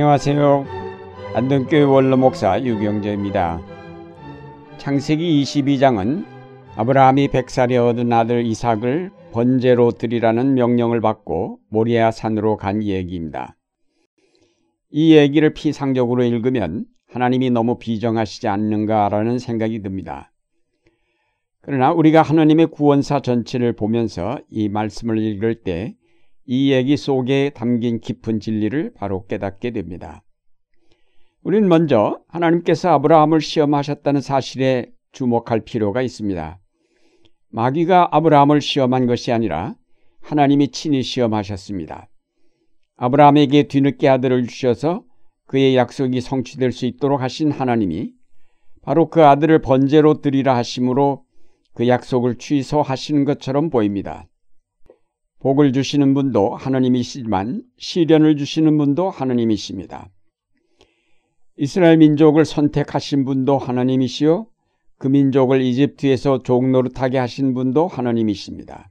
안녕하세요. 안동교회 원로 목사 유경재입니다. 창세기 22장은 아브라함이 백살에 얻은 아들 이삭을 번제로 드리라는 명령을 받고 모리아 산으로 간 얘기입니다. 이 얘기를 피상적으로 읽으면 하나님이 너무 비정하시지 않는가라는 생각이 듭니다. 그러나 우리가 하나님의 구원사 전체를 보면서 이 말씀을 읽을 때 이 얘기 속에 담긴 깊은 진리를 바로 깨닫게 됩니다. 우리는 먼저 하나님께서 아브라함을 시험하셨다는 사실에 주목할 필요가 있습니다. 마귀가 아브라함을 시험한 것이 아니라 하나님이 친히 시험하셨습니다. 아브라함에게 뒤늦게 아들을 주셔서 그의 약속이 성취될 수 있도록 하신 하나님이 바로 그 아들을 번제로 드리라 하심으로 그 약속을 취소하시는 것처럼 보입니다. 복을 주시는 분도 하나님이시지만 시련을 주시는 분도 하나님이십니다. 이스라엘 민족을 선택하신 분도 하나님이시요 그 민족을 이집트에서 종노릇하게 하신 분도 하나님이십니다.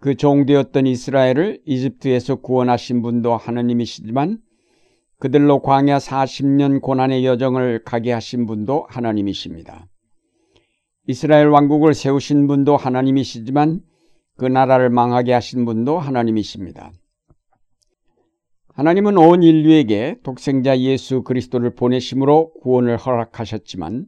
그 종되었던 이스라엘을 이집트에서 구원하신 분도 하나님이시지만 그들로 광야 40년 고난의 여정을 가게 하신 분도 하나님이십니다. 이스라엘 왕국을 세우신 분도 하나님이시지만 그 나라를 망하게 하신 분도 하나님이십니다. 하나님은 온 인류에게 독생자 예수 그리스도를 보내심으로 구원을 허락하셨지만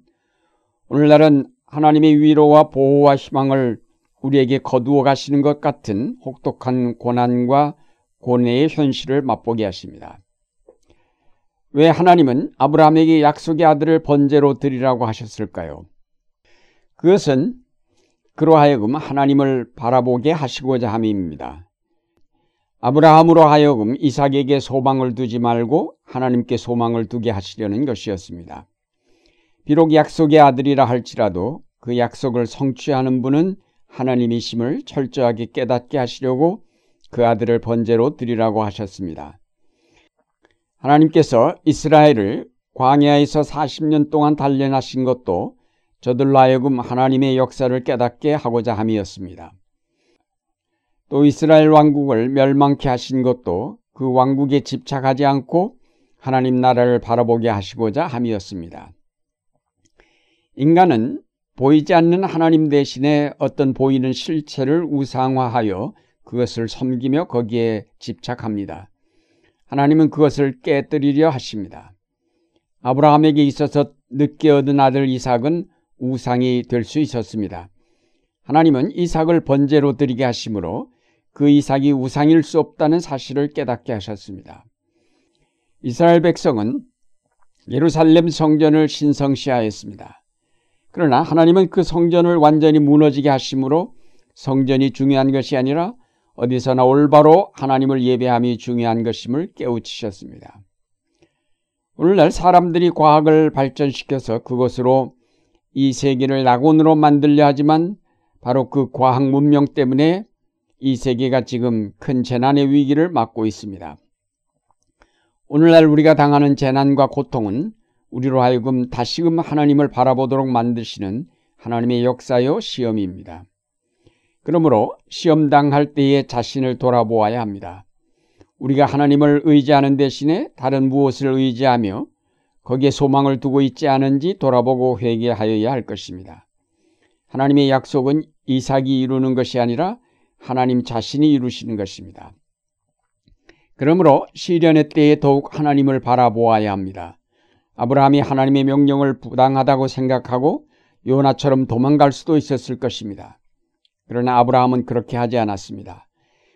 오늘날은 하나님의 위로와 보호와 희망을 우리에게 거두어 가시는 것 같은 혹독한 고난과 고뇌의 현실을 맛보게 하십니다. 왜 하나님은 아브라함에게 약속의 아들을 번제로 드리라고 하셨을까요? 그것은 그로하여금 하나님을 바라보게 하시고자 함입니다. 아브라함으로 하여금 이삭에게 소망을 두지 말고 하나님께 소망을 두게 하시려는 것이었습니다. 비록 약속의 아들이라 할지라도 그 약속을 성취하는 분은 하나님이심을 철저하게 깨닫게 하시려고 그 아들을 번제로 드리라고 하셨습니다. 하나님께서 이스라엘을 광야에서 40년 동안 단련하신 것도 저들로 하여금 하나님의 역사를 깨닫게 하고자 함이었습니다. 또 이스라엘 왕국을 멸망케 하신 것도 그 왕국에 집착하지 않고 하나님 나라를 바라보게 하시고자 함이었습니다. 인간은 보이지 않는 하나님 대신에 어떤 보이는 실체를 우상화하여 그것을 섬기며 거기에 집착합니다. 하나님은 그것을 깨뜨리려 하십니다. 아브라함에게 있어서 늦게 얻은 아들 이삭은 우상이 될 수 있었습니다. 하나님은 이삭을 번제로 드리게 하심으로 그 이삭이 우상일 수 없다는 사실을 깨닫게 하셨습니다. 이스라엘 백성은 예루살렘 성전을 신성시하였습니다. 그러나 하나님은 그 성전을 완전히 무너지게 하심으로 성전이 중요한 것이 아니라 어디서나 올바로 하나님을 예배함이 중요한 것임을 깨우치셨습니다. 오늘날 사람들이 과학을 발전시켜서 그것으로 이 세계를 낙원으로 만들려 하지만 바로 그 과학 문명 때문에 이 세계가 지금 큰 재난의 위기를 맞고 있습니다. 오늘날 우리가 당하는 재난과 고통은 우리로 하여금 다시금 하나님을 바라보도록 만드시는 하나님의 역사요 시험입니다. 그러므로 시험 당할 때에 자신을 돌아보아야 합니다. 우리가 하나님을 의지하는 대신에 다른 무엇을 의지하며 거기에 소망을 두고 있지 않은지 돌아보고 회개하여야 할 것입니다. 하나님의 약속은 이삭이 이루는 것이 아니라 하나님 자신이 이루시는 것입니다. 그러므로 시련의 때에 더욱 하나님을 바라보아야 합니다. 아브라함이 하나님의 명령을 부당하다고 생각하고 요나처럼 도망갈 수도 있었을 것입니다. 그러나 아브라함은 그렇게 하지 않았습니다.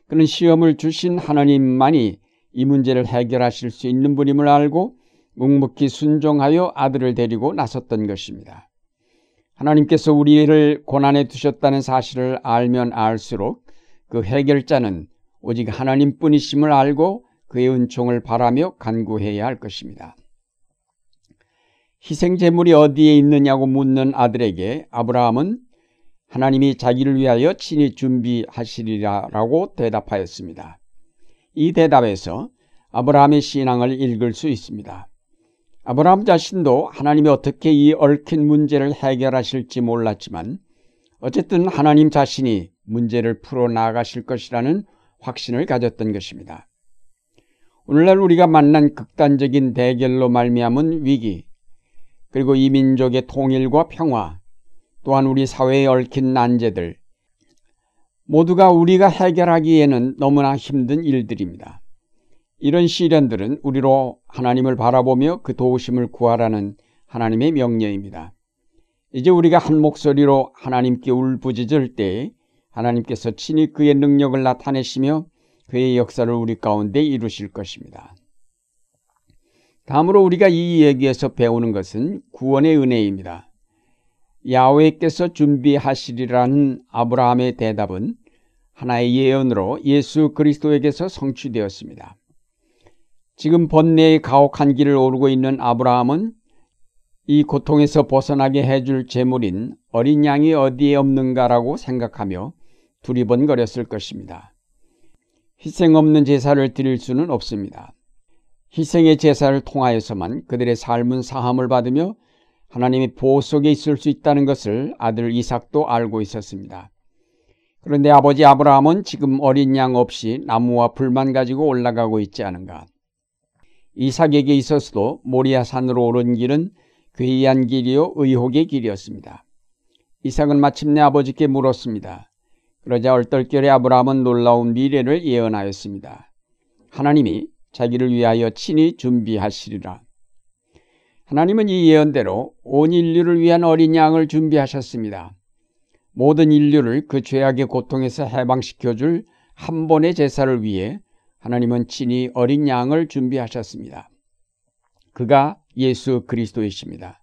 그는 시험을 주신 하나님만이 이 문제를 해결하실 수 있는 분임을 알고 묵묵히 순종하여 아들을 데리고 나섰던 것입니다. 하나님께서 우리를 고난에 두셨다는 사실을 알면 알수록 그 해결자는 오직 하나님뿐이심을 알고 그의 은총을 바라며 간구해야 할 것입니다. 희생 제물이 어디에 있느냐고 묻는 아들에게 아브라함은 하나님이 자기를 위하여 친히 준비하시리라라고 대답하였습니다. 이 대답에서 아브라함의 신앙을 읽을 수 있습니다. 아브라함 자신도 하나님이 어떻게 이 얽힌 문제를 해결하실지 몰랐지만 어쨌든 하나님 자신이 문제를 풀어 나가실 것이라는 확신을 가졌던 것입니다. 오늘날 우리가 만난 극단적인 대결로 말미암은 위기, 그리고 이 민족의 통일과 평화, 또한 우리 사회에 얽힌 난제들, 모두가 우리가 해결하기에는 너무나 힘든 일들입니다. 이런 시련들은 우리로 하나님을 바라보며 그 도우심을 구하라는 하나님의 명령입니다. 이제 우리가 한 목소리로 하나님께 울부짖을 때 하나님께서 친히 그의 능력을 나타내시며 그의 역사를 우리 가운데 이루실 것입니다. 다음으로 우리가 이 얘기에서 배우는 것은 구원의 은혜입니다. 야훼께서 준비하시리라는 아브라함의 대답은 하나의 예언으로 예수 그리스도에게서 성취되었습니다. 지금 번뇌의 가혹한 길을 오르고 있는 아브라함은 이 고통에서 벗어나게 해줄 재물인 어린 양이 어디에 없는가라고 생각하며 두리번거렸을 것입니다. 희생 없는 제사를 드릴 수는 없습니다. 희생의 제사를 통하여서만 그들의 삶은 사함을 받으며 하나님의 보호 속에 있을 수 있다는 것을 아들 이삭도 알고 있었습니다. 그런데 아버지 아브라함은 지금 어린 양 없이 나무와 불만 가지고 올라가고 있지 않은가. 이삭에게 있어서도 모리아 산으로 오른 길은 괴이한 길이요 의혹의 길이었습니다. 이삭은 마침내 아버지께 물었습니다. 그러자 얼떨결에 아브라함은 놀라운 미래를 예언하였습니다. 하나님이 자기를 위하여 친히 준비하시리라. 하나님은 이 예언대로 온 인류를 위한 어린 양을 준비하셨습니다. 모든 인류를 그 죄악의 고통에서 해방시켜 줄 한 번의 제사를 위해 하나님은 친히 어린 양을 준비하셨습니다. 그가 예수 그리스도이십니다.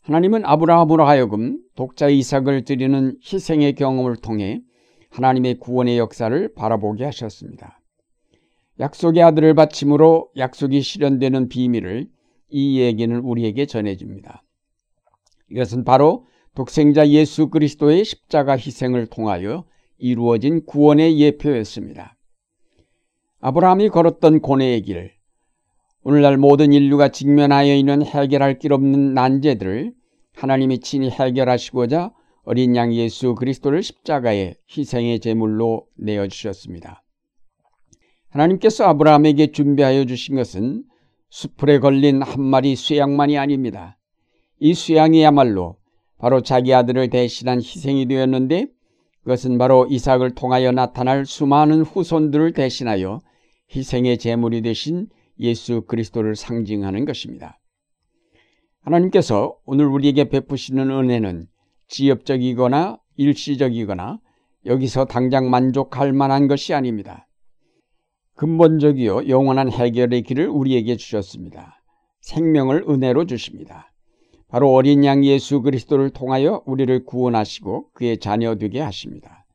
하나님은 아브라함으로 하여금 독자 이삭을 드리는 희생의 경험을 통해 하나님의 구원의 역사를 바라보게 하셨습니다. 약속의 아들을 바침으로 약속이 실현되는 비밀을 이 얘기는 우리에게 전해줍니다. 이것은 바로 독생자 예수 그리스도의 십자가 희생을 통하여 이루어진 구원의 예표였습니다. 아브라함이 걸었던 고뇌의 길, 오늘날 모든 인류가 직면하여 있는 해결할 길 없는 난제들을 하나님이 친히 해결하시고자 어린 양 예수 그리스도를 십자가에 희생의 제물로 내어 주셨습니다. 하나님께서 아브라함에게 준비하여 주신 것은 수풀에 걸린 한 마리 쇠양만이 아닙니다. 이 쇠양이야말로 바로 자기 아들을 대신한 희생이 되었는데 그것은 바로 이삭을 통하여 나타날 수많은 후손들을 대신하여 희생의 제물이 되신 예수 그리스도를 상징하는 것입니다. 하나님께서 오늘 우리에게 베푸시는 은혜는 지엽적이거나 일시적이거나 여기서 당장 만족할 만한 것이 아닙니다. 근본적이요 영원한 해결의 길을 우리에게 주셨습니다. 생명을 은혜로 주십니다. 바로 어린 양 예수 그리스도를 통하여 우리를 구원하시고 그의 자녀 되게 하십니다.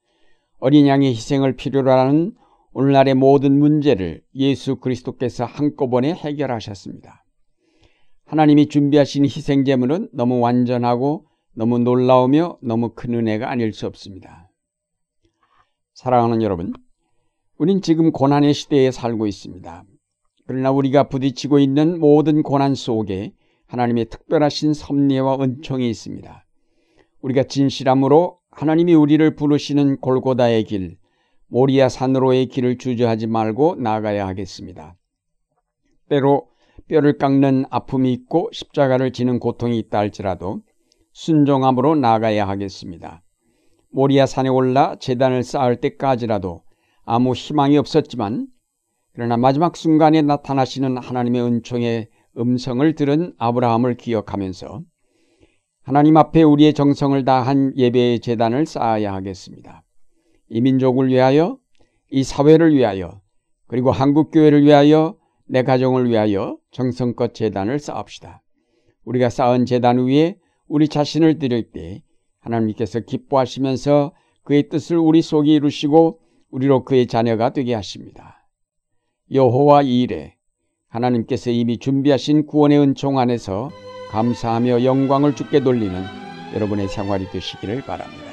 어린 양의 희생을 필요로 하는 오늘날의 모든 문제를 예수 그리스도께서 한꺼번에 해결하셨습니다. 하나님이 준비하신 희생제물은 너무 완전하고 너무 놀라우며 너무 큰 은혜가 아닐 수 없습니다. 사랑하는 여러분, 우린 지금 고난의 시대에 살고 있습니다. 그러나 우리가 부딪히고 있는 모든 고난 속에 하나님의 특별하신 섭리와 은총이 있습니다. 우리가 진실함으로 하나님이 우리를 부르시는 골고다의 길, 모리아 산으로의 길을 주저하지 말고 나가야 하겠습니다. 때로 뼈를 깎는 아픔이 있고 십자가를 지는 고통이 있다 할지라도 순종함으로 나가야 하겠습니다. 모리아 산에 올라 재단을 쌓을 때까지라도 아무 희망이 없었지만 그러나 마지막 순간에 나타나시는 하나님의 은총의 음성을 들은 아브라함을 기억하면서 하나님 앞에 우리의 정성을 다한 예배의 재단을 쌓아야 하겠습니다. 이 민족을 위하여, 이 사회를 위하여, 그리고 한국교회를 위하여, 내 가정을 위하여 정성껏 재단을 쌓읍시다. 우리가 쌓은 재단 위에 우리 자신을 드릴 때 하나님께서 기뻐하시면서 그의 뜻을 우리 속에 이루시고 우리로 그의 자녀가 되게 하십니다. 여호와 이래 하나님께서 이미 준비하신 구원의 은총 안에서 감사하며 영광을 주께 돌리는 여러분의 생활이 되시기를 바랍니다.